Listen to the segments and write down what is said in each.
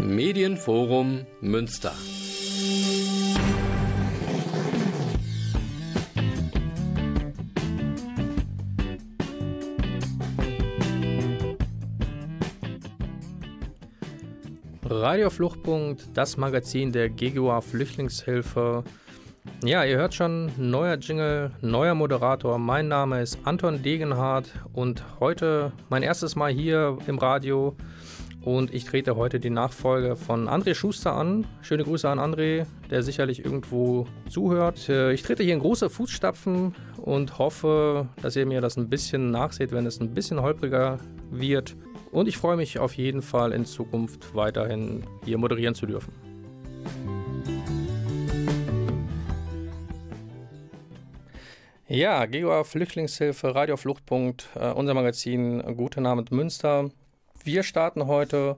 Medienforum Münster. Radio Fluchtpunkt, das Magazin der GGUA Flüchtlingshilfe. Ja, ihr hört schon, neuer Jingle, neuer Moderator. Mein Name ist Anton Degenhardt und heute mein erstes Mal hier im Radio und ich trete heute die Nachfolge von André Schuster an. Schöne Grüße an André, der sicherlich irgendwo zuhört. Äh, ich trete hier in große Fußstapfen und hoffe, dass ihr mir das ein bisschen nachseht, wenn es ein bisschen holpriger wird. Und ich freue mich auf jeden Fall in Zukunft weiterhin hier moderieren zu dürfen. Ja, GEOA Flüchtlingshilfe, Radio Fluchtpunkt, äh, unser Magazin Guten Abend Münster. Wir starten heute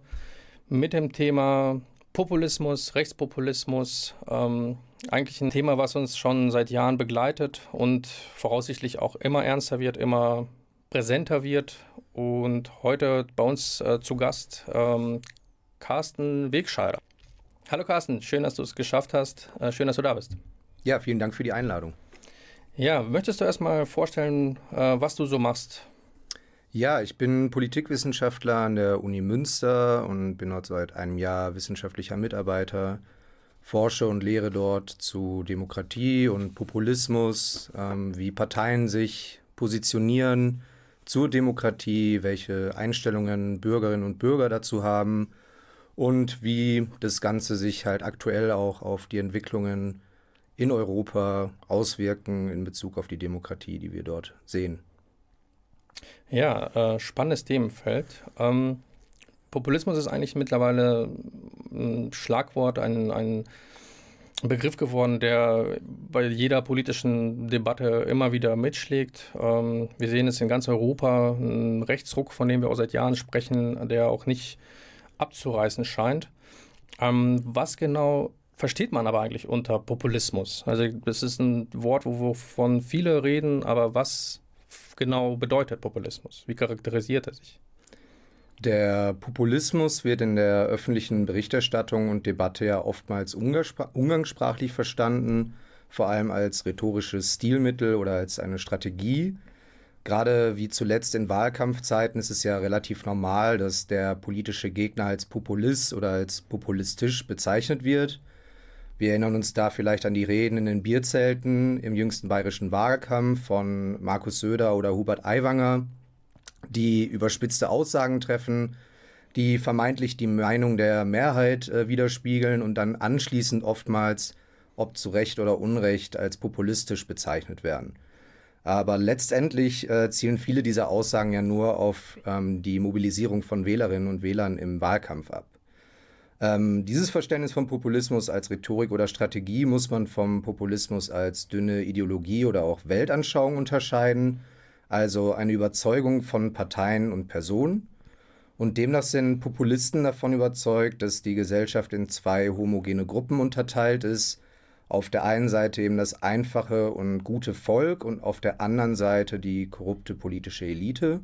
mit dem Thema Populismus, Rechtspopulismus. Ähm, eigentlich ein Thema, was uns schon seit Jahren begleitet und voraussichtlich auch immer ernster wird, immer präsenter wird. Und heute bei uns äh, zu Gast ähm, Carsten Wegscheider. Hallo Carsten, schön, dass du es geschafft hast. Äh, schön, dass du da bist. Ja, vielen Dank für die Einladung. Ja, möchtest du erstmal vorstellen, äh, was du so machst? Ja, ich bin Politikwissenschaftler an der Uni Münster und bin dort seit einem Jahr wissenschaftlicher Mitarbeiter, forsche und lehre dort zu Demokratie und Populismus, ähm, wie Parteien sich positionieren zur Demokratie, welche Einstellungen Bürgerinnen und Bürger dazu haben und wie das Ganze sich halt aktuell auch auf die Entwicklungen in Europa auswirken in Bezug auf die Demokratie, die wir dort sehen. Ja, äh, spannendes Themenfeld. Ähm, Populismus ist eigentlich mittlerweile ein Schlagwort, ein, ein Begriff geworden, der bei jeder politischen Debatte immer wieder mitschlägt. Ähm, wir sehen es in ganz Europa, ein Rechtsruck, von dem wir auch seit Jahren sprechen, der auch nicht abzureißen scheint. Ähm, was genau versteht man aber eigentlich unter Populismus? Also das ist ein Wort, wovon viele reden, aber was genau bedeutet Populismus? Wie charakterisiert er sich? Der Populismus wird in der öffentlichen Berichterstattung und Debatte ja oftmals umgangssprachlich verstanden, vor allem als rhetorisches Stilmittel oder als eine Strategie. Gerade wie zuletzt in Wahlkampfzeiten ist es ja relativ normal, dass der politische Gegner als Populist oder als populistisch bezeichnet wird. Wir erinnern uns da vielleicht an die Reden in den Bierzelten im jüngsten bayerischen Wahlkampf von Markus Söder oder Hubert Aiwanger, die überspitzte Aussagen treffen, die vermeintlich die Meinung der Mehrheit äh, widerspiegeln und dann anschließend oftmals, ob zu Recht oder Unrecht, als populistisch bezeichnet werden. Aber letztendlich äh, zielen viele dieser Aussagen ja nur auf ähm, die Mobilisierung von Wählerinnen und Wählern im Wahlkampf ab. Ähm, dieses Verständnis von Populismus als Rhetorik oder Strategie muss man vom Populismus als dünne Ideologie oder auch Weltanschauung unterscheiden, also eine Überzeugung von Parteien und Personen. Und demnach sind Populisten davon überzeugt, dass die Gesellschaft in zwei homogene Gruppen unterteilt ist. Auf der einen Seite eben das einfache und gute Volk und auf der anderen Seite die korrupte politische Elite.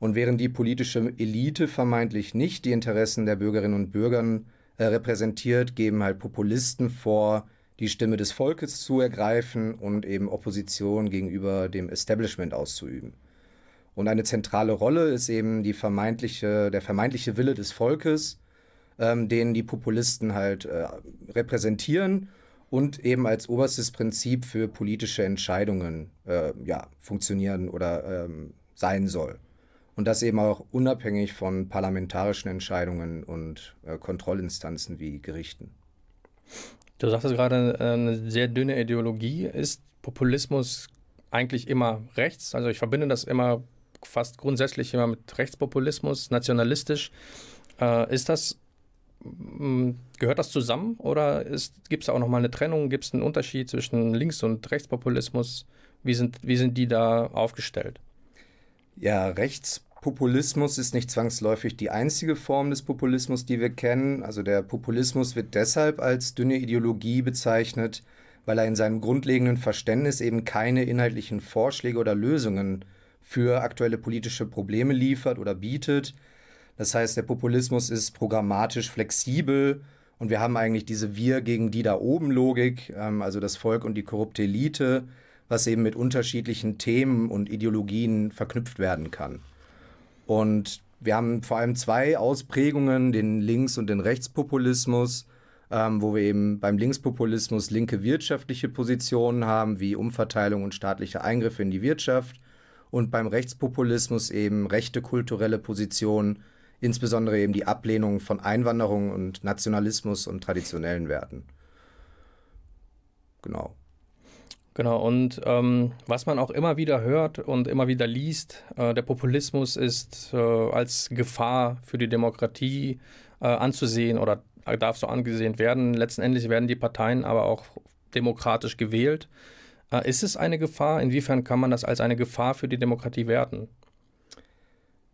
Und während die politische Elite vermeintlich nicht die Interessen der Bürgerinnen und Bürger äh, repräsentiert, geben halt Populisten vor, die Stimme des Volkes zu ergreifen und eben Opposition gegenüber dem Establishment auszuüben. Und eine zentrale Rolle ist eben die vermeintliche, der vermeintliche Wille des Volkes, ähm, den die Populisten halt äh, repräsentieren und eben als oberstes Prinzip für politische Entscheidungen äh, ja, funktionieren oder ähm, sein soll. Und das eben auch unabhängig von parlamentarischen Entscheidungen und äh, Kontrollinstanzen wie Gerichten. Du sagtest gerade, äh, eine sehr dünne Ideologie. Ist Populismus eigentlich immer rechts? Also ich verbinde das immer fast grundsätzlich immer mit Rechtspopulismus, nationalistisch. Äh, ist das, mm, gehört das zusammen oder gibt es auch nochmal eine Trennung? Gibt es einen Unterschied zwischen Links- und Rechtspopulismus? Wie sind, wie sind die da aufgestellt? Ja, Rechtspopulismus Populismus ist nicht zwangsläufig die einzige Form des Populismus, die wir kennen. Also der Populismus wird deshalb als dünne Ideologie bezeichnet, weil er in seinem grundlegenden Verständnis eben keine inhaltlichen Vorschläge oder Lösungen für aktuelle politische Probleme liefert oder bietet. Das heißt, der Populismus ist programmatisch flexibel und wir haben eigentlich diese Wir gegen die da oben Logik, ähm, also das Volk und die korrupte Elite, was eben mit unterschiedlichen Themen und Ideologien verknüpft werden kann. Und wir haben vor allem zwei Ausprägungen, den Links- und den Rechtspopulismus, ähm, wo wir eben beim Linkspopulismus linke wirtschaftliche Positionen haben, wie Umverteilung und staatliche Eingriffe in die Wirtschaft, und beim Rechtspopulismus eben rechte kulturelle Positionen, insbesondere eben die Ablehnung von Einwanderung und Nationalismus und traditionellen Werten. Genau. Genau, und ähm, was man auch immer wieder hört und immer wieder liest, äh, der Populismus ist äh, als Gefahr für die Demokratie äh, anzusehen oder darf so angesehen werden. Letztendlich werden die Parteien aber auch demokratisch gewählt. Äh, ist es eine Gefahr? Inwiefern kann man das als eine Gefahr für die Demokratie werten?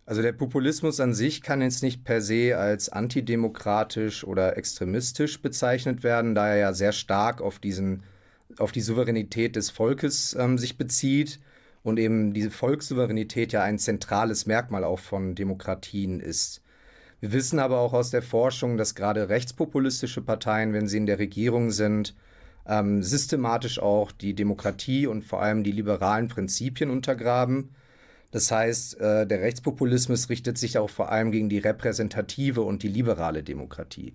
Also der Populismus an sich kann jetzt nicht per se als antidemokratisch oder extremistisch bezeichnet werden, da er ja sehr stark auf diesen auf die Souveränität des Volkes ähm, sich bezieht und eben diese Volkssouveränität ja ein zentrales Merkmal auch von Demokratien ist. Wir wissen aber auch aus der Forschung, dass gerade rechtspopulistische Parteien, wenn sie in der Regierung sind, ähm, systematisch auch die Demokratie und vor allem die liberalen Prinzipien untergraben. Das heißt, äh, der Rechtspopulismus richtet sich auch vor allem gegen die repräsentative und die liberale Demokratie.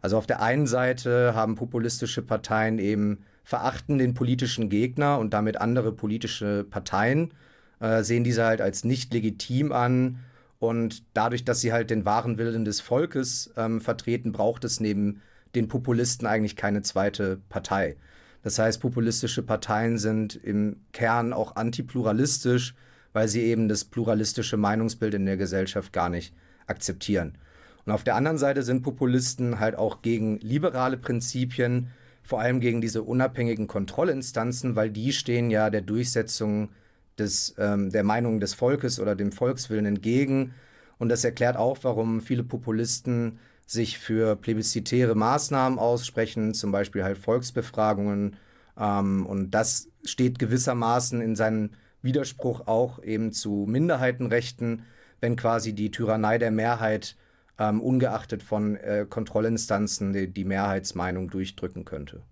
Also auf der einen Seite haben populistische Parteien eben verachten den politischen Gegner und damit andere politische Parteien, äh, sehen diese halt als nicht legitim an. Und dadurch, dass sie halt den wahren Willen des Volkes ähm, vertreten, braucht es neben den Populisten eigentlich keine zweite Partei. Das heißt, populistische Parteien sind im Kern auch antipluralistisch, weil sie eben das pluralistische Meinungsbild in der Gesellschaft gar nicht akzeptieren. Und auf der anderen Seite sind Populisten halt auch gegen liberale Prinzipien, vor allem gegen diese unabhängigen Kontrollinstanzen, weil die stehen ja der Durchsetzung des, ähm, der Meinung des Volkes oder dem Volkswillen entgegen. Und das erklärt auch, warum viele Populisten sich für plebiszitäre Maßnahmen aussprechen, zum Beispiel halt Volksbefragungen. Ähm, und das steht gewissermaßen in seinem Widerspruch auch eben zu Minderheitenrechten, wenn quasi die Tyrannei der Mehrheit ähm, ungeachtet von äh, Kontrollinstanzen die, die Mehrheitsmeinung durchdrücken könnte.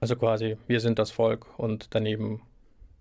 Also quasi, wir sind das Volk und daneben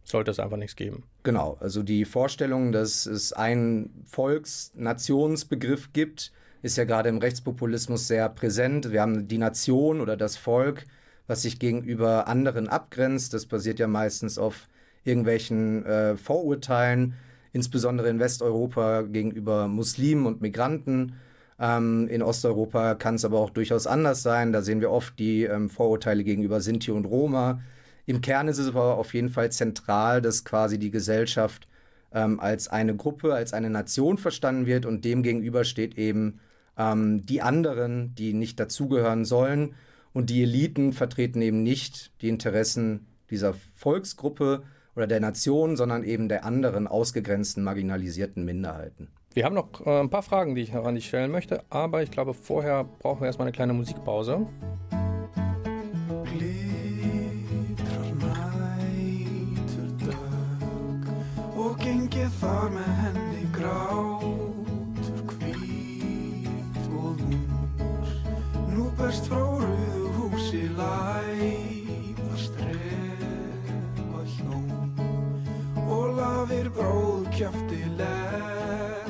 sollte es einfach nichts geben. Genau, also die Vorstellung, dass es einen Volks-Nationsbegriff gibt, ist ja gerade im Rechtspopulismus sehr präsent. Wir haben die Nation oder das Volk, was sich gegenüber anderen abgrenzt. Das basiert ja meistens auf irgendwelchen äh, Vorurteilen, insbesondere in Westeuropa gegenüber Muslimen und Migranten. Ähm, in Osteuropa kann es aber auch durchaus anders sein. Da sehen wir oft die ähm, Vorurteile gegenüber Sinti und Roma. Im Kern ist es aber auf jeden Fall zentral, dass quasi die Gesellschaft ähm, als eine Gruppe, als eine Nation verstanden wird und dem gegenüber steht eben ähm, die anderen, die nicht dazugehören sollen. Und die Eliten vertreten eben nicht die Interessen dieser Volksgruppe oder der Nation, sondern eben der anderen ausgegrenzten, marginalisierten Minderheiten. Wir haben noch äh, ein paar Fragen, die ich noch an dich stellen möchte, aber ich glaube, vorher brauchen wir erstmal eine kleine Musikpause. Þar með henni grátur hvít og hús Nú berst frá rauðu húsi læfa strefa hjón Og lafir bróð kjafti lífskrafti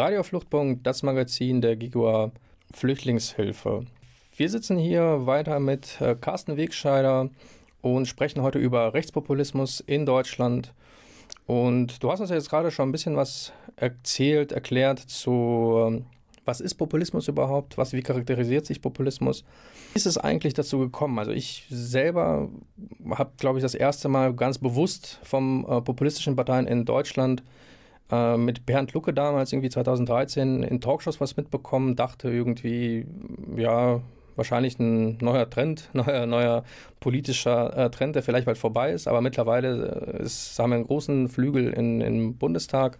Radiofluchtpunkt, das Magazin der Gigua Flüchtlingshilfe. Wir sitzen hier weiter mit äh, Carsten Wegscheider und sprechen heute über Rechtspopulismus in Deutschland. Und du hast uns ja jetzt gerade schon ein bisschen was erzählt, erklärt zu, ähm, was ist Populismus überhaupt, was, wie charakterisiert sich Populismus. Wie ist es eigentlich dazu gekommen? Also ich selber habe, glaube ich, das erste Mal ganz bewusst vom äh, populistischen Parteien in Deutschland äh, mit Bernd Lucke damals, irgendwie 2013, in Talkshows was mitbekommen, dachte irgendwie, ja, wahrscheinlich ein neuer Trend, neuer, neuer politischer äh, Trend, der vielleicht bald vorbei ist, aber mittlerweile äh, ist, haben wir einen großen Flügel in, im Bundestag.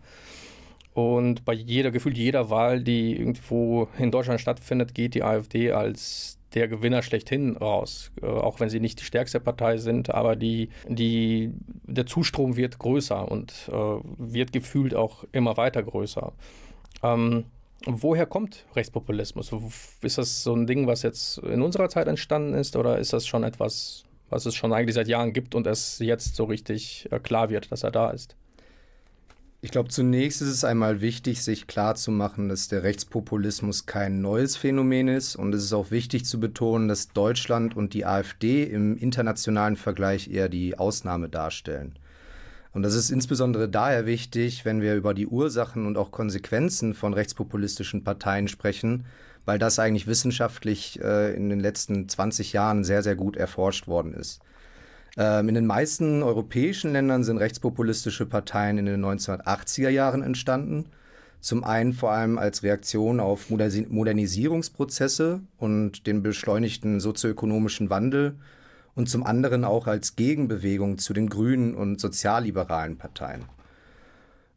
Und bei jeder, gefühlt jeder Wahl, die irgendwo in Deutschland stattfindet, geht die AfD als der Gewinner schlechthin raus. Äh, auch wenn sie nicht die stärkste Partei sind, aber die, die, der Zustrom wird größer und äh, wird gefühlt auch immer weiter größer. Ähm, woher kommt Rechtspopulismus? Ist das so ein Ding, was jetzt in unserer Zeit entstanden ist, oder ist das schon etwas, was es schon eigentlich seit Jahren gibt und es jetzt so richtig äh, klar wird, dass er da ist? Ich glaube, zunächst ist es einmal wichtig, sich klarzumachen, dass der Rechtspopulismus kein neues Phänomen ist. Und es ist auch wichtig zu betonen, dass Deutschland und die AfD im internationalen Vergleich eher die Ausnahme darstellen. Und das ist insbesondere daher wichtig, wenn wir über die Ursachen und auch Konsequenzen von rechtspopulistischen Parteien sprechen, weil das eigentlich wissenschaftlich äh, in den letzten 20 Jahren sehr, sehr gut erforscht worden ist. Ähm, in den meisten europäischen Ländern sind rechtspopulistische Parteien in den 1980er Jahren entstanden. Zum einen vor allem als Reaktion auf Modernisierungsprozesse und den beschleunigten sozioökonomischen Wandel und zum anderen auch als Gegenbewegung zu den grünen und sozialliberalen Parteien.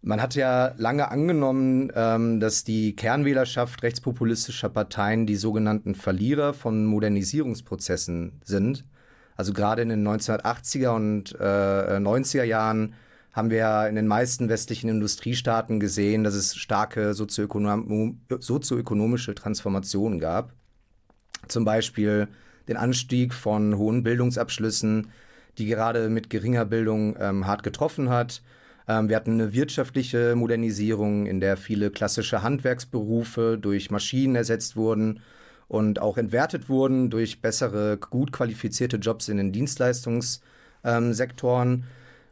Man hat ja lange angenommen, ähm, dass die Kernwählerschaft rechtspopulistischer Parteien die sogenannten Verlierer von Modernisierungsprozessen sind. Also gerade in den 1980er und äh, 90er Jahren haben wir in den meisten westlichen Industriestaaten gesehen, dass es starke sozioökonom sozioökonomische Transformationen gab. Zum Beispiel den Anstieg von hohen Bildungsabschlüssen, die gerade mit geringer Bildung ähm, hart getroffen hat. Ähm, wir hatten eine wirtschaftliche Modernisierung, in der viele klassische Handwerksberufe durch Maschinen ersetzt wurden und auch entwertet wurden durch bessere, gut qualifizierte Jobs in den Dienstleistungssektoren.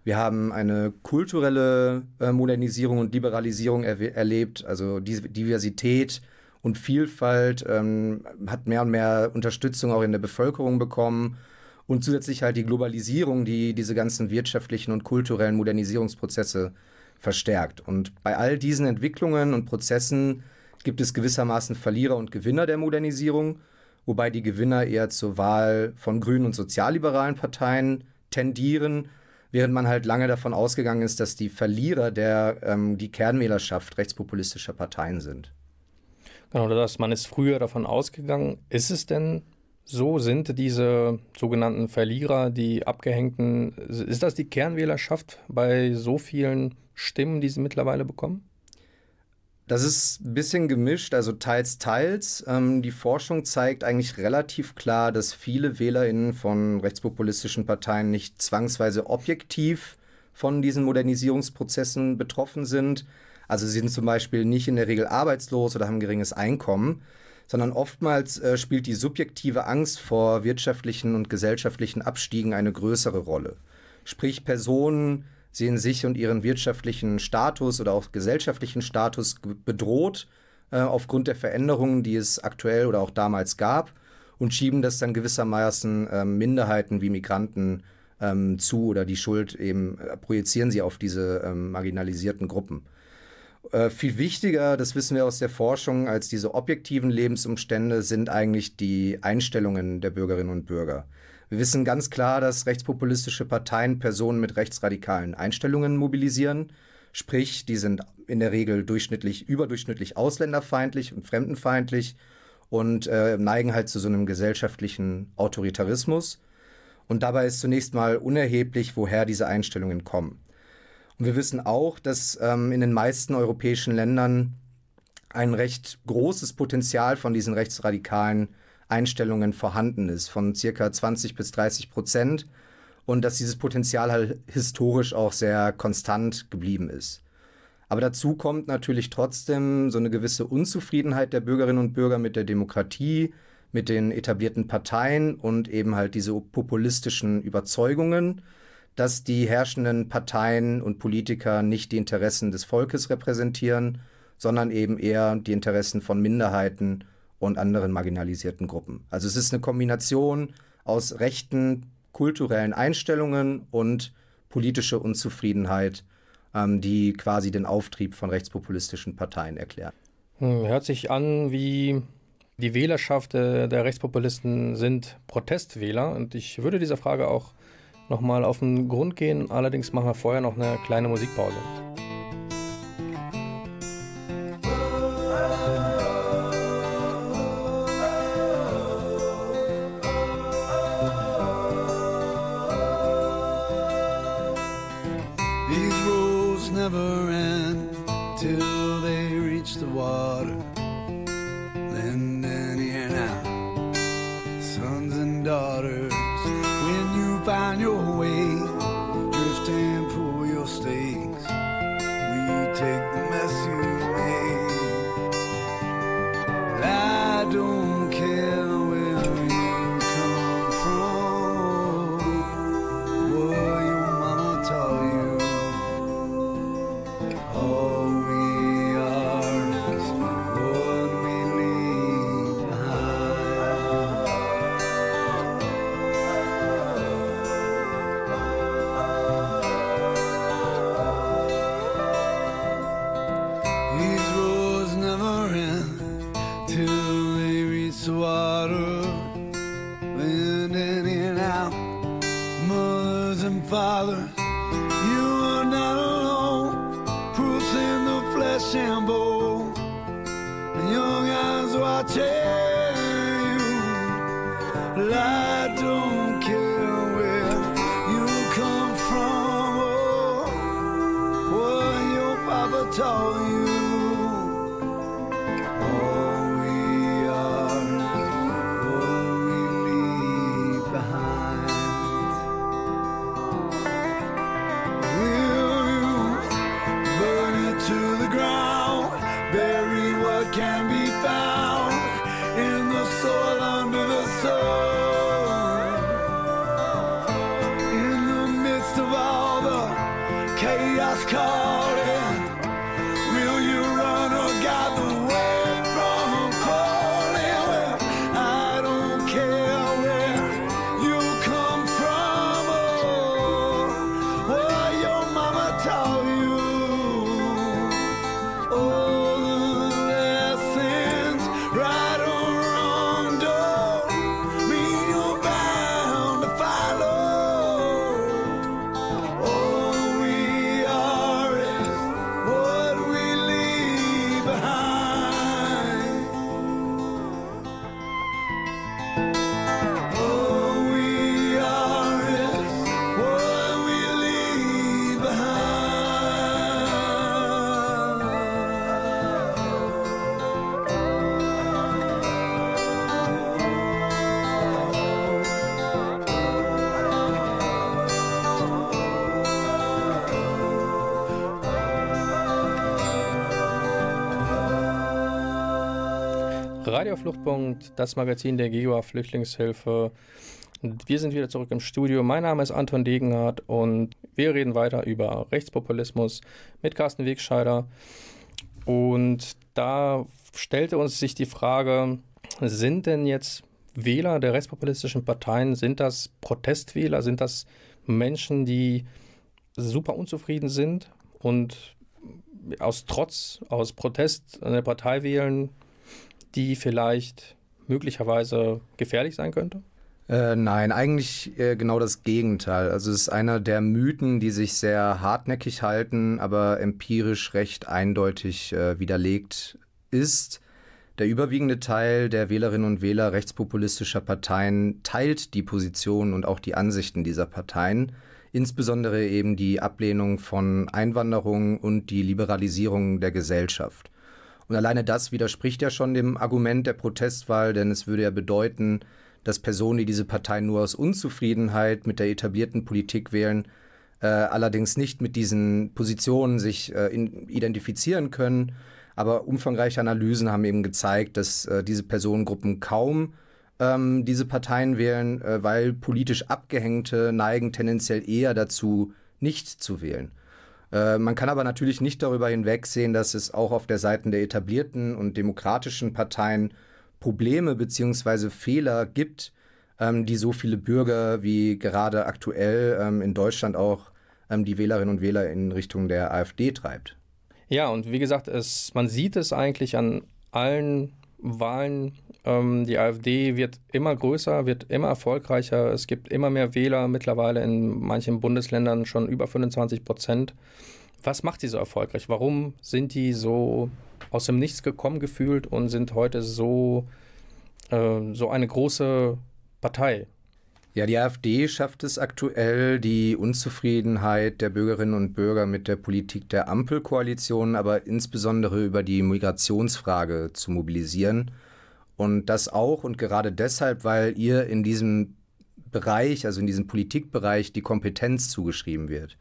Wir haben eine kulturelle äh, Modernisierung und Liberalisierung er erlebt, also Diversität und Vielfalt ähm, hat mehr und mehr Unterstützung auch in der Bevölkerung bekommen. Und zusätzlich halt die Globalisierung, die diese ganzen wirtschaftlichen und kulturellen Modernisierungsprozesse verstärkt. Und bei all diesen Entwicklungen und Prozessen gibt es gewissermaßen Verlierer und Gewinner der Modernisierung, wobei die Gewinner eher zur Wahl von grünen und sozialliberalen Parteien tendieren, während man halt lange davon ausgegangen ist, dass die Verlierer der ähm, die Kernwählerschaft rechtspopulistischer Parteien sind. Genau, das, man ist früher davon ausgegangen. Ist es denn so? Sind diese sogenannten Verlierer, die abgehängten, ist das die Kernwählerschaft bei so vielen Stimmen, die sie mittlerweile bekommen? Das ist ein bisschen gemischt, also teils, teils. Ähm, die Forschung zeigt eigentlich relativ klar, dass viele WählerInnen von rechtspopulistischen Parteien nicht zwangsweise objektiv von diesen Modernisierungsprozessen betroffen sind. Also sie sind zum Beispiel nicht in der Regel arbeitslos oder haben geringes Einkommen, sondern oftmals äh, spielt die subjektive Angst vor wirtschaftlichen und gesellschaftlichen Abstiegen eine größere Rolle. Sprich, Personen sehen sich und ihren wirtschaftlichen Status oder auch gesellschaftlichen Status bedroht äh, aufgrund der Veränderungen, die es aktuell oder auch damals gab und schieben das dann gewissermaßen äh, Minderheiten wie Migranten ähm, zu oder die Schuld eben äh, projizieren sie auf diese ähm, marginalisierten Gruppen. Äh, viel wichtiger, das wissen wir aus der Forschung, als diese objektiven Lebensumstände sind eigentlich die Einstellungen der Bürgerinnen und Bürger. Wir wissen ganz klar, dass rechtspopulistische Parteien Personen mit rechtsradikalen Einstellungen mobilisieren. Sprich, die sind in der Regel durchschnittlich, überdurchschnittlich ausländerfeindlich und fremdenfeindlich und äh, neigen halt zu so einem gesellschaftlichen Autoritarismus. Und dabei ist zunächst mal unerheblich, woher diese Einstellungen kommen. Und wir wissen auch, dass ähm, in den meisten europäischen Ländern ein recht großes Potenzial von diesen rechtsradikalen Einstellungen vorhanden ist, von circa 20 bis 30 Prozent. Und dass dieses Potenzial halt historisch auch sehr konstant geblieben ist. Aber dazu kommt natürlich trotzdem so eine gewisse Unzufriedenheit der Bürgerinnen und Bürger mit der Demokratie, mit den etablierten Parteien und eben halt diese populistischen Überzeugungen, dass die herrschenden Parteien und Politiker nicht die Interessen des Volkes repräsentieren, sondern eben eher die Interessen von Minderheiten und anderen marginalisierten Gruppen. Also es ist eine Kombination aus rechten kulturellen Einstellungen und politische Unzufriedenheit, ähm, die quasi den Auftrieb von rechtspopulistischen Parteien erklären. Hm, hört sich an wie die Wählerschaft der, der Rechtspopulisten sind Protestwähler und ich würde dieser Frage auch nochmal auf den Grund gehen. Allerdings machen wir vorher noch eine kleine Musikpause. Fluchtpunkt, das Magazin der GEOA Flüchtlingshilfe. Wir sind wieder zurück im Studio. Mein Name ist Anton Degenhardt und wir reden weiter über Rechtspopulismus mit Carsten Wegscheider. Und da stellte uns sich die Frage, sind denn jetzt Wähler der rechtspopulistischen Parteien, sind das Protestwähler, sind das Menschen, die super unzufrieden sind und aus Trotz, aus Protest eine Partei wählen, die vielleicht möglicherweise gefährlich sein könnte? Äh, nein, eigentlich äh, genau das Gegenteil. Also es ist einer der Mythen, die sich sehr hartnäckig halten, aber empirisch recht eindeutig äh, widerlegt ist. Der überwiegende Teil der Wählerinnen und Wähler rechtspopulistischer Parteien teilt die Positionen und auch die Ansichten dieser Parteien, insbesondere eben die Ablehnung von Einwanderung und die Liberalisierung der Gesellschaft. Und alleine das widerspricht ja schon dem Argument der Protestwahl, denn es würde ja bedeuten, dass Personen, die diese Partei nur aus Unzufriedenheit mit der etablierten Politik wählen, äh, allerdings nicht mit diesen Positionen sich äh, in, identifizieren können. Aber umfangreiche Analysen haben eben gezeigt, dass äh, diese Personengruppen kaum ähm, diese Parteien wählen, äh, weil politisch Abgehängte neigen tendenziell eher dazu, nicht zu wählen. Äh, man kann aber natürlich nicht darüber hinwegsehen, dass es auch auf der Seite der etablierten und demokratischen Parteien Probleme bzw. Fehler gibt, ähm, die so viele Bürger wie gerade aktuell ähm, in Deutschland auch ähm, die Wählerinnen und Wähler in Richtung der AfD treibt. Ja, und wie gesagt, es, man sieht es eigentlich an allen Wahlen. Ähm, die AfD wird immer größer, wird immer erfolgreicher. Es gibt immer mehr Wähler, mittlerweile in manchen Bundesländern schon über 25 Prozent. Was macht die so erfolgreich? Warum sind die so aus dem Nichts gekommen gefühlt und sind heute so, äh, so eine große Partei? Ja, die AfD schafft es aktuell, die Unzufriedenheit der Bürgerinnen und Bürger mit der Politik der Ampelkoalition, aber insbesondere über die Migrationsfrage zu mobilisieren. Und das auch und gerade deshalb, weil ihr in diesem Bereich, also in diesem Politikbereich, die Kompetenz zugeschrieben wird.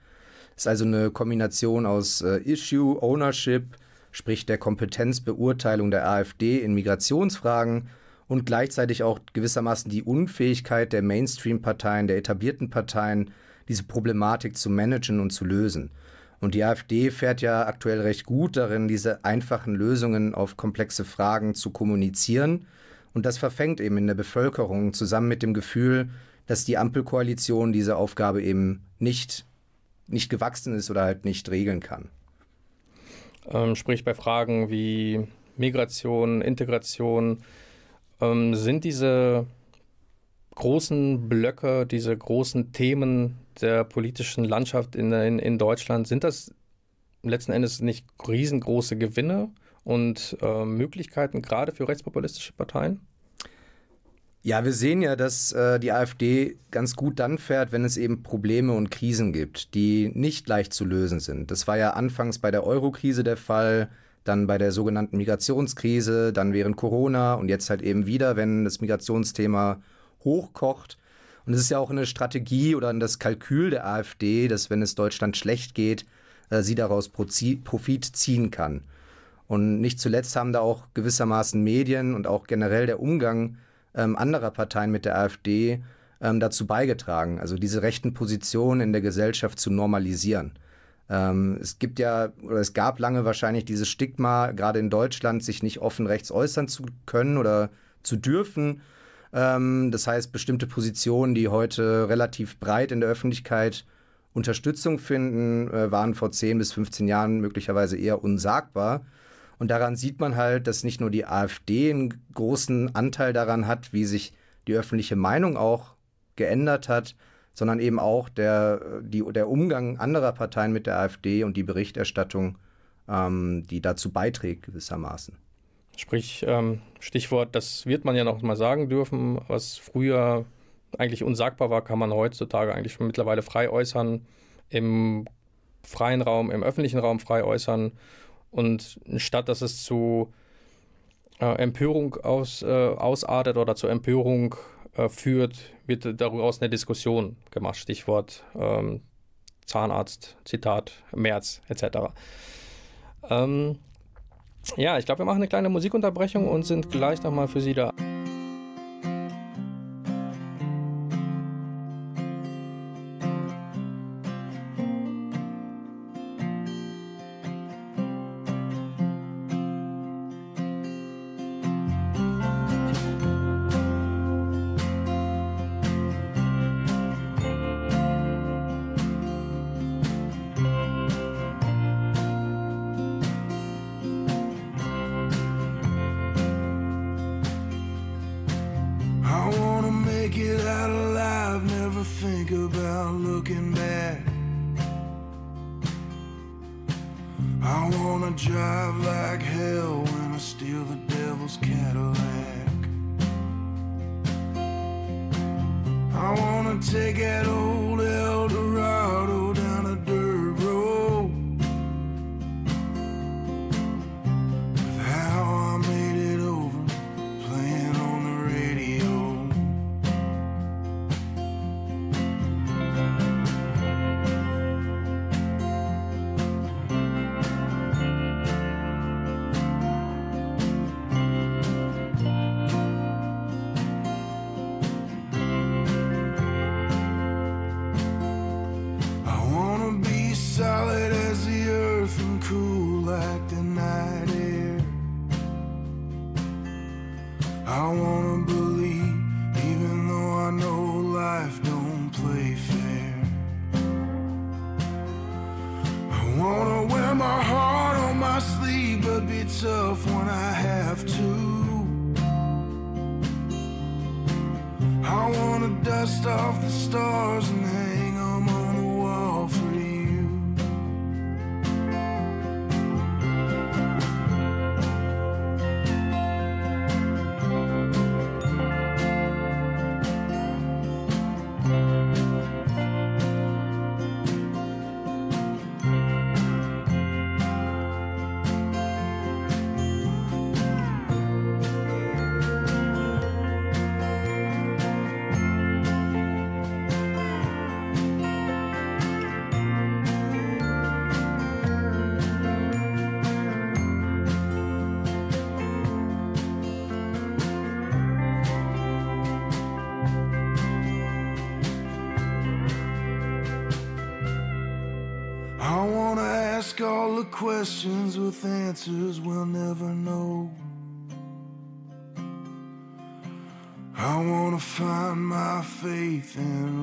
Es ist also eine Kombination aus äh, Issue, Ownership, sprich der Kompetenzbeurteilung der AfD in Migrationsfragen und gleichzeitig auch gewissermaßen die Unfähigkeit der Mainstream-Parteien, der etablierten Parteien, diese Problematik zu managen und zu lösen. Und die AfD fährt ja aktuell recht gut darin, diese einfachen Lösungen auf komplexe Fragen zu kommunizieren. Und das verfängt eben in der Bevölkerung zusammen mit dem Gefühl, dass die Ampelkoalition diese Aufgabe eben nicht, nicht gewachsen ist oder halt nicht regeln kann. Ähm, sprich bei Fragen wie Migration, Integration, ähm, sind diese großen Blöcke, diese großen Themen der politischen Landschaft in, in, in Deutschland, sind das letzten Endes nicht riesengroße Gewinne und äh, Möglichkeiten gerade für rechtspopulistische Parteien? Ja, wir sehen ja, dass äh, die AfD ganz gut dann fährt, wenn es eben Probleme und Krisen gibt, die nicht leicht zu lösen sind. Das war ja anfangs bei der Euro-Krise der Fall dann bei der sogenannten Migrationskrise, dann während Corona und jetzt halt eben wieder, wenn das Migrationsthema hochkocht. Und es ist ja auch eine Strategie oder das Kalkül der AfD, dass wenn es Deutschland schlecht geht, äh, sie daraus Profit ziehen kann. Und nicht zuletzt haben da auch gewissermaßen Medien und auch generell der Umgang ähm, anderer Parteien mit der AfD ähm, dazu beigetragen, also diese rechten Positionen in der Gesellschaft zu normalisieren. Ähm, es gibt ja, oder es gab lange wahrscheinlich dieses Stigma, gerade in Deutschland, sich nicht offen rechts äußern zu können oder zu dürfen. Ähm, das heißt, bestimmte Positionen, die heute relativ breit in der Öffentlichkeit Unterstützung finden, äh, waren vor 10 bis 15 Jahren möglicherweise eher unsagbar. Und daran sieht man halt, dass nicht nur die AfD einen großen Anteil daran hat, wie sich die öffentliche Meinung auch geändert hat, sondern eben auch der, die, der Umgang anderer Parteien mit der AfD und die Berichterstattung, ähm, die dazu beiträgt gewissermaßen. Sprich, ähm, Stichwort, das wird man ja noch mal sagen dürfen, was früher eigentlich unsagbar war, kann man heutzutage eigentlich schon mittlerweile frei äußern, im freien Raum, im öffentlichen Raum frei äußern. Und statt dass es zu äh, Empörung aus, äh, ausartet oder zur Empörung äh, führt, wird daraus eine Diskussion gemacht. Stichwort ähm, Zahnarzt, Zitat, März etc. Ähm, Ja, ich glaube, wir machen eine kleine Musikunterbrechung und sind gleich nochmal für Sie da. Questions with answers we'll never know. I wanna find my faith in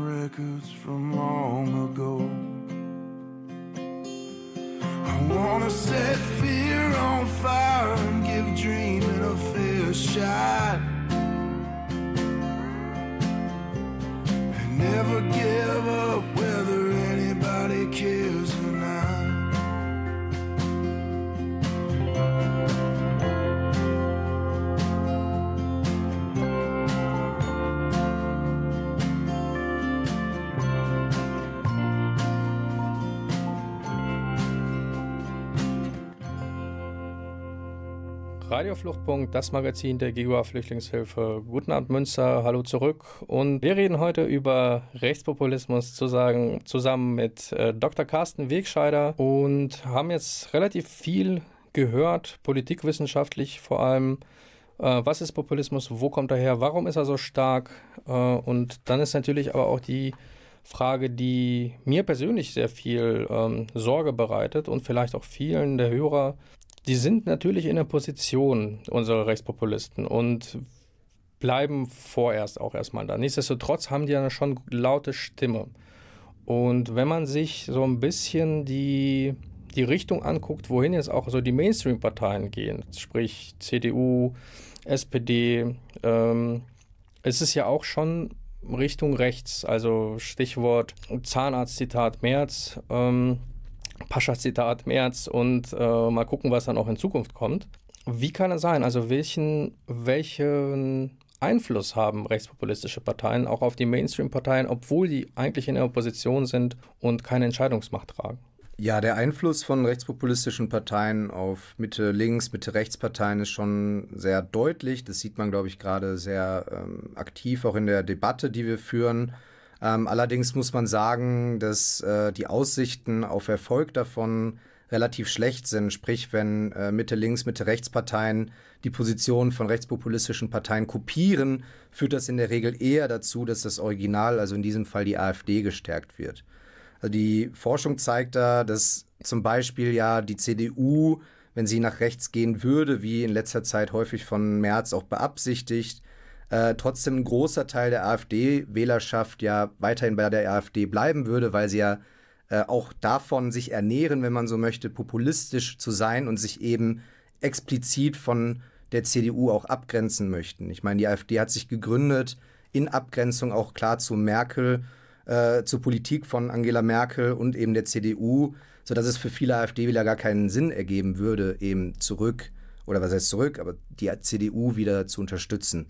Radiofluchtpunkt, das Magazin der GUA Flüchtlingshilfe. Guten Abend Münster, hallo zurück. Und wir reden heute über Rechtspopulismus zu sagen, zusammen mit äh, Dr. Carsten Wegscheider und haben jetzt relativ viel gehört, politikwissenschaftlich vor allem. Äh, was ist Populismus? Wo kommt er her? Warum ist er so stark? Äh, und dann ist natürlich aber auch die Frage, die mir persönlich sehr viel ähm, Sorge bereitet und vielleicht auch vielen der Hörer, die sind natürlich in der Position, unsere Rechtspopulisten, und bleiben vorerst auch erstmal da. Nichtsdestotrotz haben die eine schon laute Stimme. Und wenn man sich so ein bisschen die, die Richtung anguckt, wohin jetzt auch so die Mainstream-Parteien gehen, sprich CDU, SPD, ähm, es ist ja auch schon Richtung rechts, also Stichwort Zahnarzt-Zitat März. Ähm, Pascha-Zitat März und äh, mal gucken, was dann auch in Zukunft kommt. Wie kann es sein? Also welchen, welchen Einfluss haben rechtspopulistische Parteien auch auf die Mainstream-Parteien, obwohl die eigentlich in der Opposition sind und keine Entscheidungsmacht tragen? Ja, der Einfluss von rechtspopulistischen Parteien auf Mitte-Links, Mitte-Rechts-Parteien ist schon sehr deutlich. Das sieht man, glaube ich, gerade sehr ähm, aktiv auch in der Debatte, die wir führen. Ähm, allerdings muss man sagen, dass äh, die Aussichten auf Erfolg davon relativ schlecht sind. Sprich, wenn äh, Mitte-Links, Mitte-Rechts-Parteien die Position von rechtspopulistischen Parteien kopieren, führt das in der Regel eher dazu, dass das Original, also in diesem Fall die AfD, gestärkt wird. Also die Forschung zeigt da, dass zum Beispiel ja die CDU, wenn sie nach rechts gehen würde, wie in letzter Zeit häufig von Merz auch beabsichtigt, äh, trotzdem ein großer Teil der AfD-Wählerschaft ja weiterhin bei der AfD bleiben würde, weil sie ja äh, auch davon sich ernähren, wenn man so möchte, populistisch zu sein und sich eben explizit von der CDU auch abgrenzen möchten. Ich meine, die AfD hat sich gegründet in Abgrenzung auch klar zu Merkel, äh, zur Politik von Angela Merkel und eben der CDU, sodass es für viele AfD-Wähler gar keinen Sinn ergeben würde, eben zurück, oder was heißt zurück, aber die CDU wieder zu unterstützen.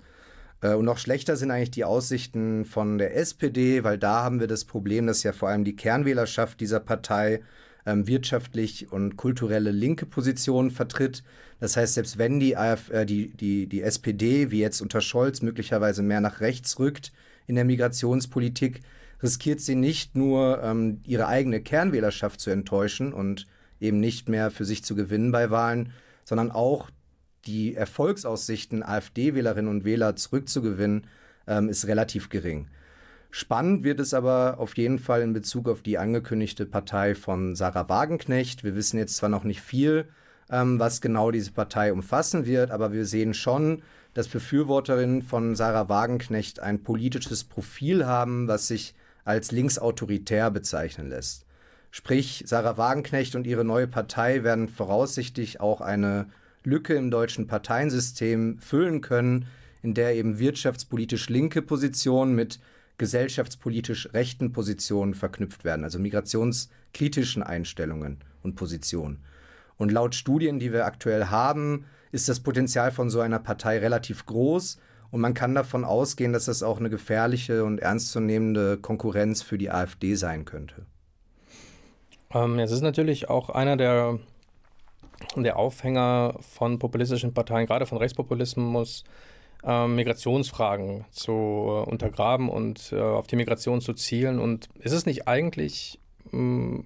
Äh, und noch schlechter sind eigentlich die Aussichten von der SPD, weil da haben wir das Problem, dass ja vor allem die Kernwählerschaft dieser Partei ähm, wirtschaftlich und kulturelle linke Positionen vertritt. Das heißt, selbst wenn die, AF, äh, die, die, die SPD, wie jetzt unter Scholz, möglicherweise mehr nach rechts rückt in der Migrationspolitik, riskiert sie nicht nur ähm, ihre eigene Kernwählerschaft zu enttäuschen und eben nicht mehr für sich zu gewinnen bei Wahlen, sondern auch die Erfolgsaussichten, AfD-Wählerinnen und Wähler zurückzugewinnen, ähm, ist relativ gering. Spannend wird es aber auf jeden Fall in Bezug auf die angekündigte Partei von Sarah Wagenknecht. Wir wissen jetzt zwar noch nicht viel, ähm, was genau diese Partei umfassen wird, aber wir sehen schon, dass Befürworterinnen von Sarah Wagenknecht ein politisches Profil haben, was sich als linksautoritär bezeichnen lässt. Sprich, Sarah Wagenknecht und ihre neue Partei werden voraussichtlich auch eine Lücke im deutschen Parteiensystem füllen können, in der eben wirtschaftspolitisch linke Positionen mit gesellschaftspolitisch rechten Positionen verknüpft werden, also migrationskritischen Einstellungen und Positionen. Und laut Studien, die wir aktuell haben, ist das Potenzial von so einer Partei relativ groß und man kann davon ausgehen, dass das auch eine gefährliche und ernstzunehmende Konkurrenz für die AfD sein könnte. Ähm, es ist natürlich auch einer der der Aufhänger von populistischen Parteien, gerade von Rechtspopulismus, äh, Migrationsfragen zu äh, untergraben und äh, auf die Migration zu zielen. Und ist es nicht eigentlich mh,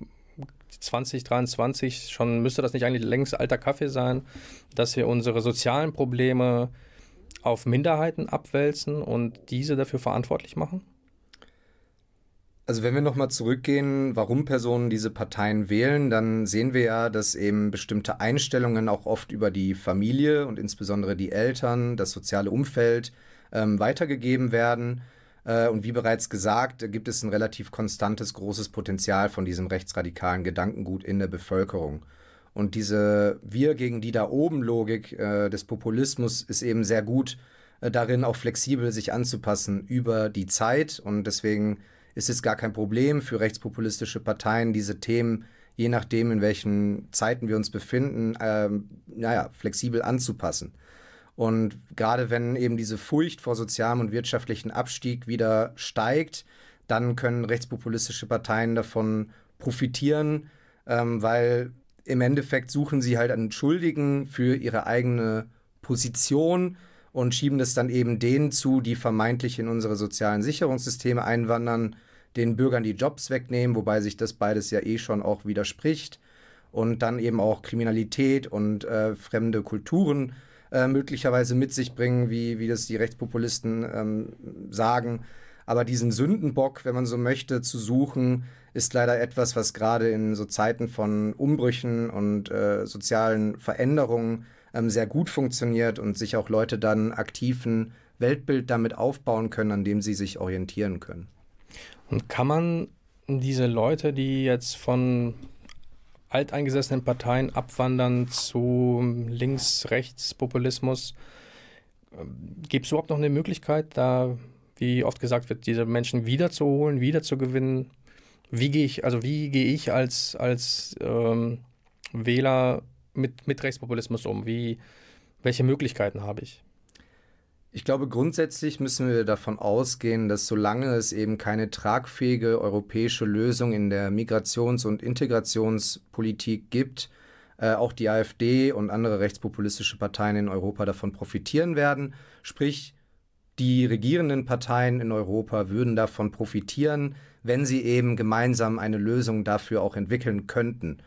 2023 schon, müsste das nicht eigentlich längst alter Kaffee sein, dass wir unsere sozialen Probleme auf Minderheiten abwälzen und diese dafür verantwortlich machen? Also wenn wir nochmal zurückgehen, warum Personen diese Parteien wählen, dann sehen wir ja, dass eben bestimmte Einstellungen auch oft über die Familie und insbesondere die Eltern, das soziale Umfeld ähm, weitergegeben werden. Äh, und wie bereits gesagt, gibt es ein relativ konstantes, großes Potenzial von diesem rechtsradikalen Gedankengut in der Bevölkerung. Und diese Wir gegen die da oben Logik äh, des Populismus ist eben sehr gut äh, darin, auch flexibel sich anzupassen über die Zeit. Und deswegen ist es gar kein Problem für rechtspopulistische Parteien, diese Themen, je nachdem, in welchen Zeiten wir uns befinden, ähm, naja, flexibel anzupassen. Und gerade wenn eben diese Furcht vor sozialem und wirtschaftlichen Abstieg wieder steigt, dann können rechtspopulistische Parteien davon profitieren, ähm, weil im Endeffekt suchen sie halt einen Schuldigen für ihre eigene Position und schieben das dann eben denen zu, die vermeintlich in unsere sozialen Sicherungssysteme einwandern, den Bürgern die Jobs wegnehmen, wobei sich das beides ja eh schon auch widerspricht und dann eben auch Kriminalität und äh, fremde Kulturen äh, möglicherweise mit sich bringen, wie, wie das die Rechtspopulisten ähm, sagen. Aber diesen Sündenbock, wenn man so möchte, zu suchen, ist leider etwas, was gerade in so Zeiten von Umbrüchen und äh, sozialen Veränderungen ähm, sehr gut funktioniert und sich auch Leute dann aktiven Weltbild damit aufbauen können, an dem sie sich orientieren können. Und kann man diese Leute, die jetzt von alteingesessenen Parteien abwandern zu Links-Rechts-Populismus, ähm, gibt es überhaupt noch eine Möglichkeit, da, wie oft gesagt wird, diese Menschen wiederzuholen, wiederzugewinnen? Wie gehe ich, also wie gehe ich als, als ähm, Wähler mit, mit Rechtspopulismus um? Wie, welche Möglichkeiten habe ich? Ich glaube, grundsätzlich müssen wir davon ausgehen, dass solange es eben keine tragfähige europäische Lösung in der Migrations- und Integrationspolitik gibt, äh, auch die AfD und andere rechtspopulistische Parteien in Europa davon profitieren werden. Sprich, die regierenden Parteien in Europa würden davon profitieren, wenn sie eben gemeinsam eine Lösung dafür auch entwickeln könnten.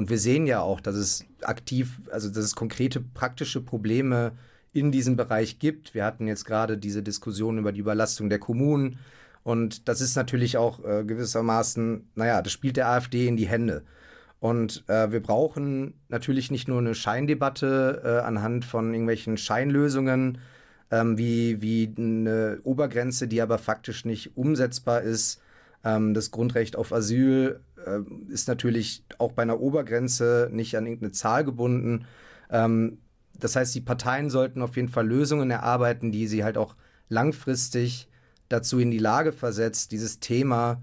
Und wir sehen ja auch, dass es aktiv, also dass es konkrete praktische Probleme in diesem Bereich gibt. Wir hatten jetzt gerade diese Diskussion über die Überlastung der Kommunen. Und das ist natürlich auch äh, gewissermaßen, naja, das spielt der AfD in die Hände. Und äh, wir brauchen natürlich nicht nur eine Scheindebatte äh, anhand von irgendwelchen Scheinlösungen, ähm, wie, wie eine Obergrenze, die aber faktisch nicht umsetzbar ist. Ähm, das Grundrecht auf Asyl äh, ist natürlich auch bei einer Obergrenze nicht an irgendeine Zahl gebunden. Ähm, das heißt, die Parteien sollten auf jeden Fall Lösungen erarbeiten, die sie halt auch langfristig dazu in die Lage versetzt, dieses Thema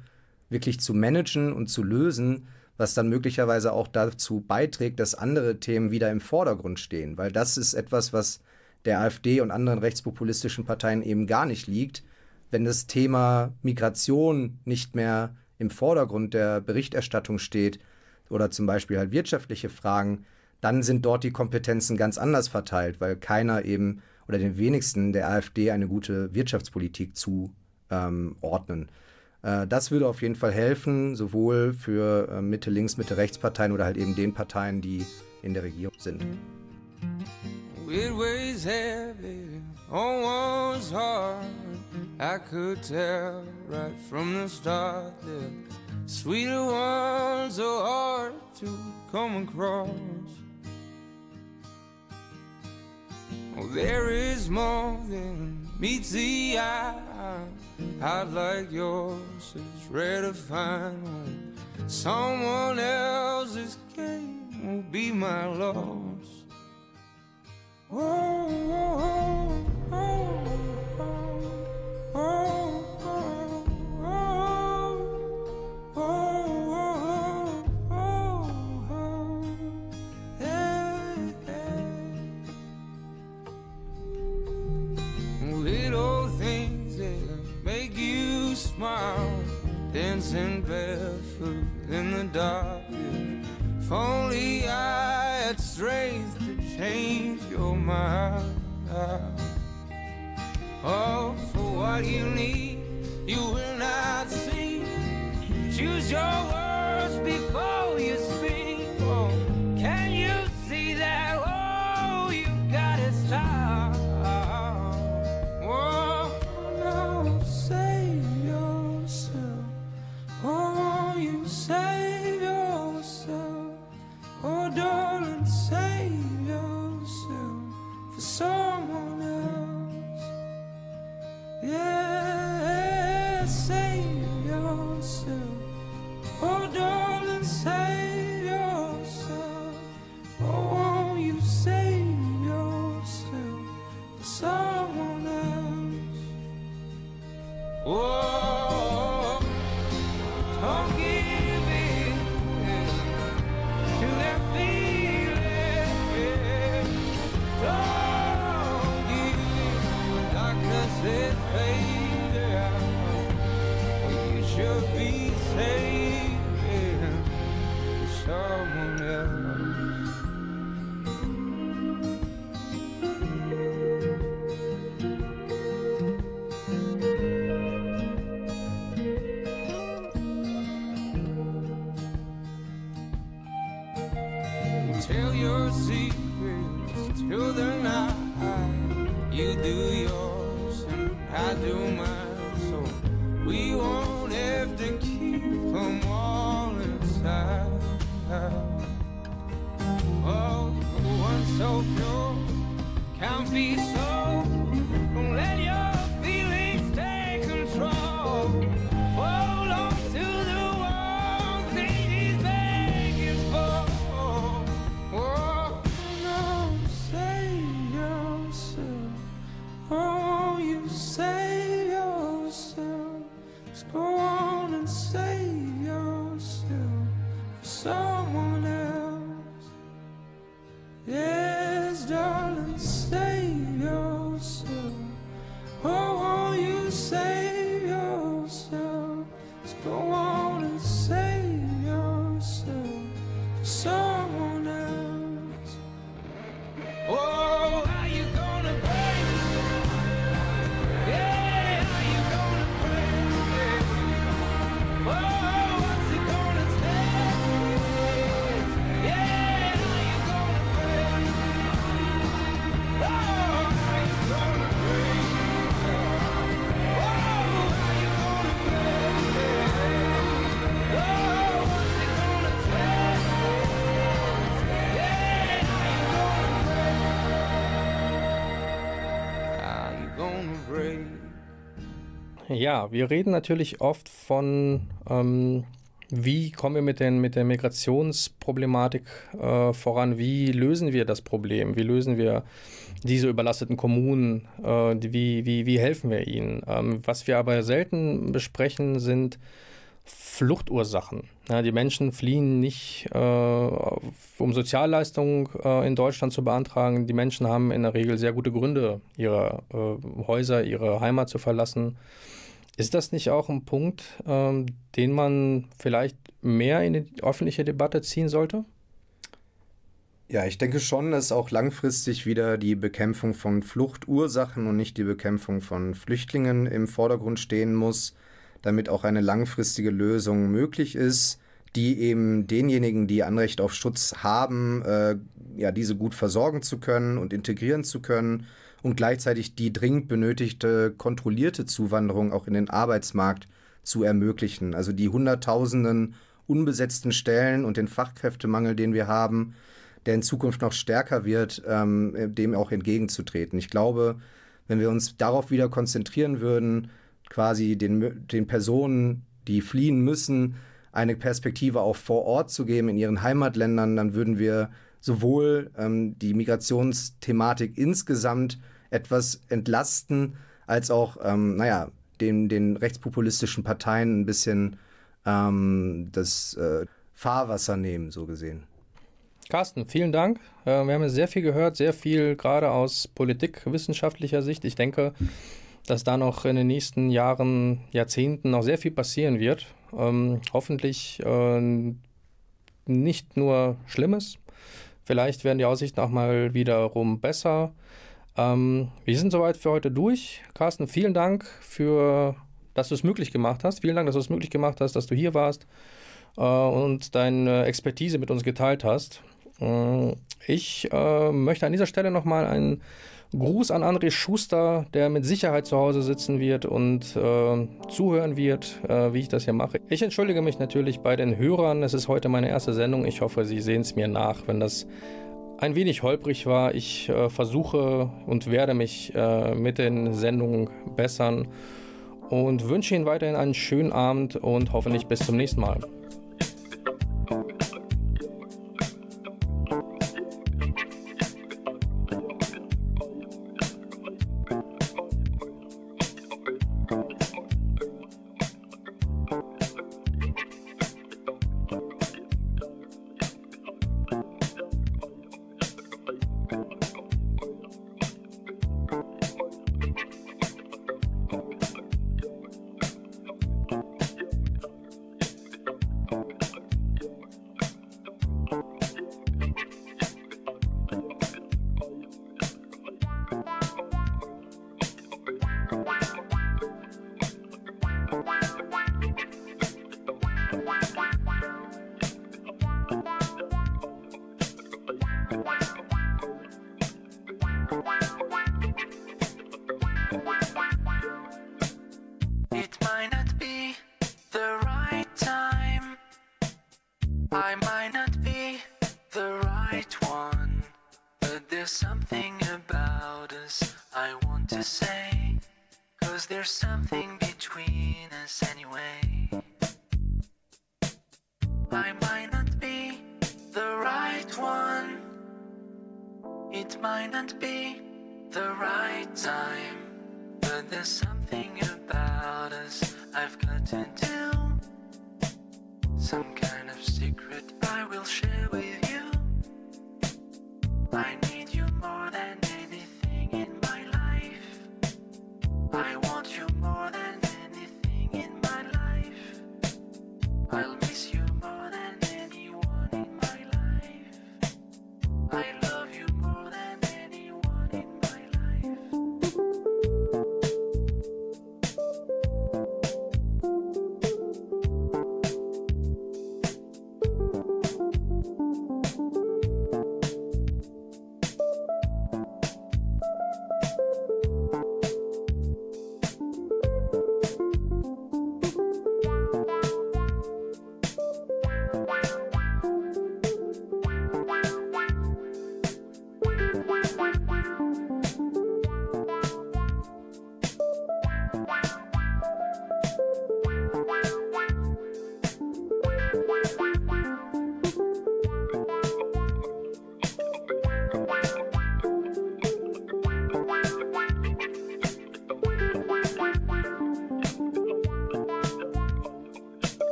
wirklich zu managen und zu lösen was dann möglicherweise auch dazu beiträgt, dass andere Themen wieder im Vordergrund stehen. Weil das ist etwas, was der AfD und anderen rechtspopulistischen Parteien eben gar nicht liegt. Wenn das Thema Migration nicht mehr im Vordergrund der Berichterstattung steht oder zum Beispiel halt wirtschaftliche Fragen, dann sind dort die Kompetenzen ganz anders verteilt, weil keiner eben oder den wenigsten der AfD eine gute Wirtschaftspolitik zuordnen. Ähm, äh, das würde auf jeden Fall helfen, sowohl für äh, Mitte, Links, Mitte, Rechtsparteien oder halt eben den Parteien, die in der Regierung sind. It weighs heavy on one's heart. I could tell right from the start that sweeter ones are hard to come across. Oh, there is more than meets the eye. I'd like yours is rare to find. When Someone else's game will be my loss. Oh, oh, oh, oh, oh. Change your mind. Oh, what you need, you will not see. Choose your words before you speak. Oh, can you see that? Oh, you've got to stop. Yes, darling, save sei. Ja, wir reden natürlich oft von, ähm, wie kommen wir mit, den, mit der Migrationsproblematik äh, voran, wie lösen wir das Problem, wie lösen wir diese überlasteten Kommunen, äh, wie, wie, wie helfen wir ihnen. Ähm, was wir aber selten besprechen, sind Fluchtursachen. Ja, die Menschen fliehen nicht, äh, um Sozialleistungen äh, in Deutschland zu beantragen. Die Menschen haben in der Regel sehr gute Gründe, ihre äh, Häuser, ihre Heimat zu verlassen. Ist das nicht auch ein Punkt, ähm, den man vielleicht mehr in die öffentliche Debatte ziehen sollte? Ja, ich denke schon, dass auch langfristig wieder die Bekämpfung von Fluchtursachen und nicht die Bekämpfung von Flüchtlingen im Vordergrund stehen muss damit auch eine langfristige Lösung möglich ist, die eben denjenigen, die Anrecht auf Schutz haben, äh, ja, diese gut versorgen zu können und integrieren zu können und gleichzeitig die dringend benötigte kontrollierte Zuwanderung auch in den Arbeitsmarkt zu ermöglichen. Also die Hunderttausenden unbesetzten Stellen und den Fachkräftemangel, den wir haben, der in Zukunft noch stärker wird, ähm, dem auch entgegenzutreten. Ich glaube, wenn wir uns darauf wieder konzentrieren würden, quasi den, den Personen, die fliehen müssen, eine Perspektive auch vor Ort zu geben in ihren Heimatländern, dann würden wir sowohl ähm, die Migrationsthematik insgesamt etwas entlasten, als auch, ähm, naja, den, den rechtspopulistischen Parteien ein bisschen ähm, das äh, Fahrwasser nehmen, so gesehen. Carsten, vielen Dank. Äh, wir haben sehr viel gehört, sehr viel gerade aus politikwissenschaftlicher Sicht. Ich denke, dass da noch in den nächsten Jahren, Jahrzehnten noch sehr viel passieren wird. Ähm, hoffentlich äh, nicht nur Schlimmes. Vielleicht werden die Aussichten auch mal wiederum besser. Ähm, wir sind soweit für heute durch. Carsten, vielen Dank für, dass du es möglich gemacht hast. Vielen Dank, dass du es möglich gemacht hast, dass du hier warst äh, und deine Expertise mit uns geteilt hast. Äh, ich äh, möchte an dieser Stelle nochmal einen Gruß an André Schuster, der mit Sicherheit zu Hause sitzen wird und äh, zuhören wird, äh, wie ich das hier mache. Ich entschuldige mich natürlich bei den Hörern. Es ist heute meine erste Sendung. Ich hoffe, Sie sehen es mir nach, wenn das ein wenig holprig war. Ich äh, versuche und werde mich äh, mit den Sendungen bessern und wünsche Ihnen weiterhin einen schönen Abend und hoffentlich bis zum nächsten Mal. anyway. I might not be the right one. It might not be the right time. But there's something about us I've got to do. Some kind of secret I will share with you.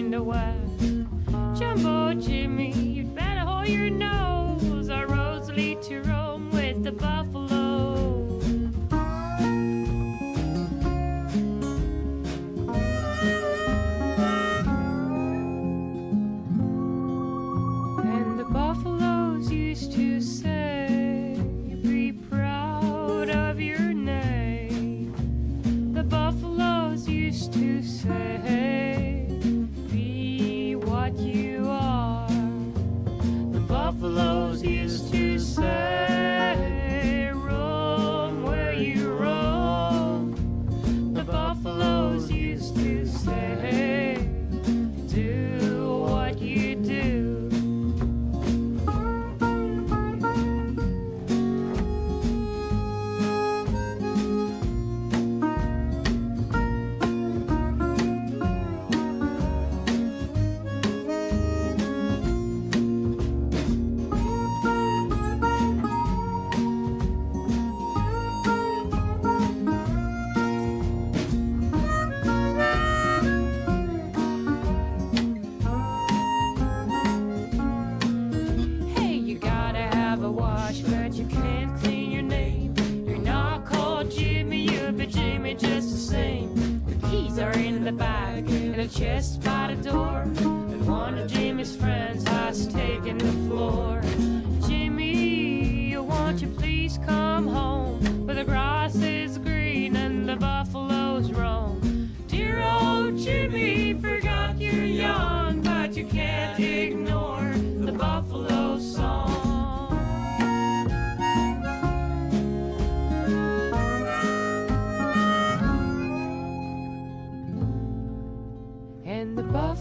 find a way.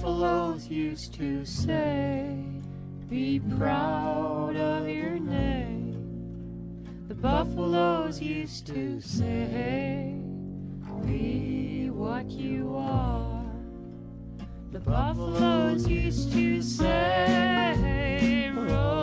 buffaloes used to say, Be proud of your name. The buffaloes used to say, Be what you are. The buffaloes used to say, Roll.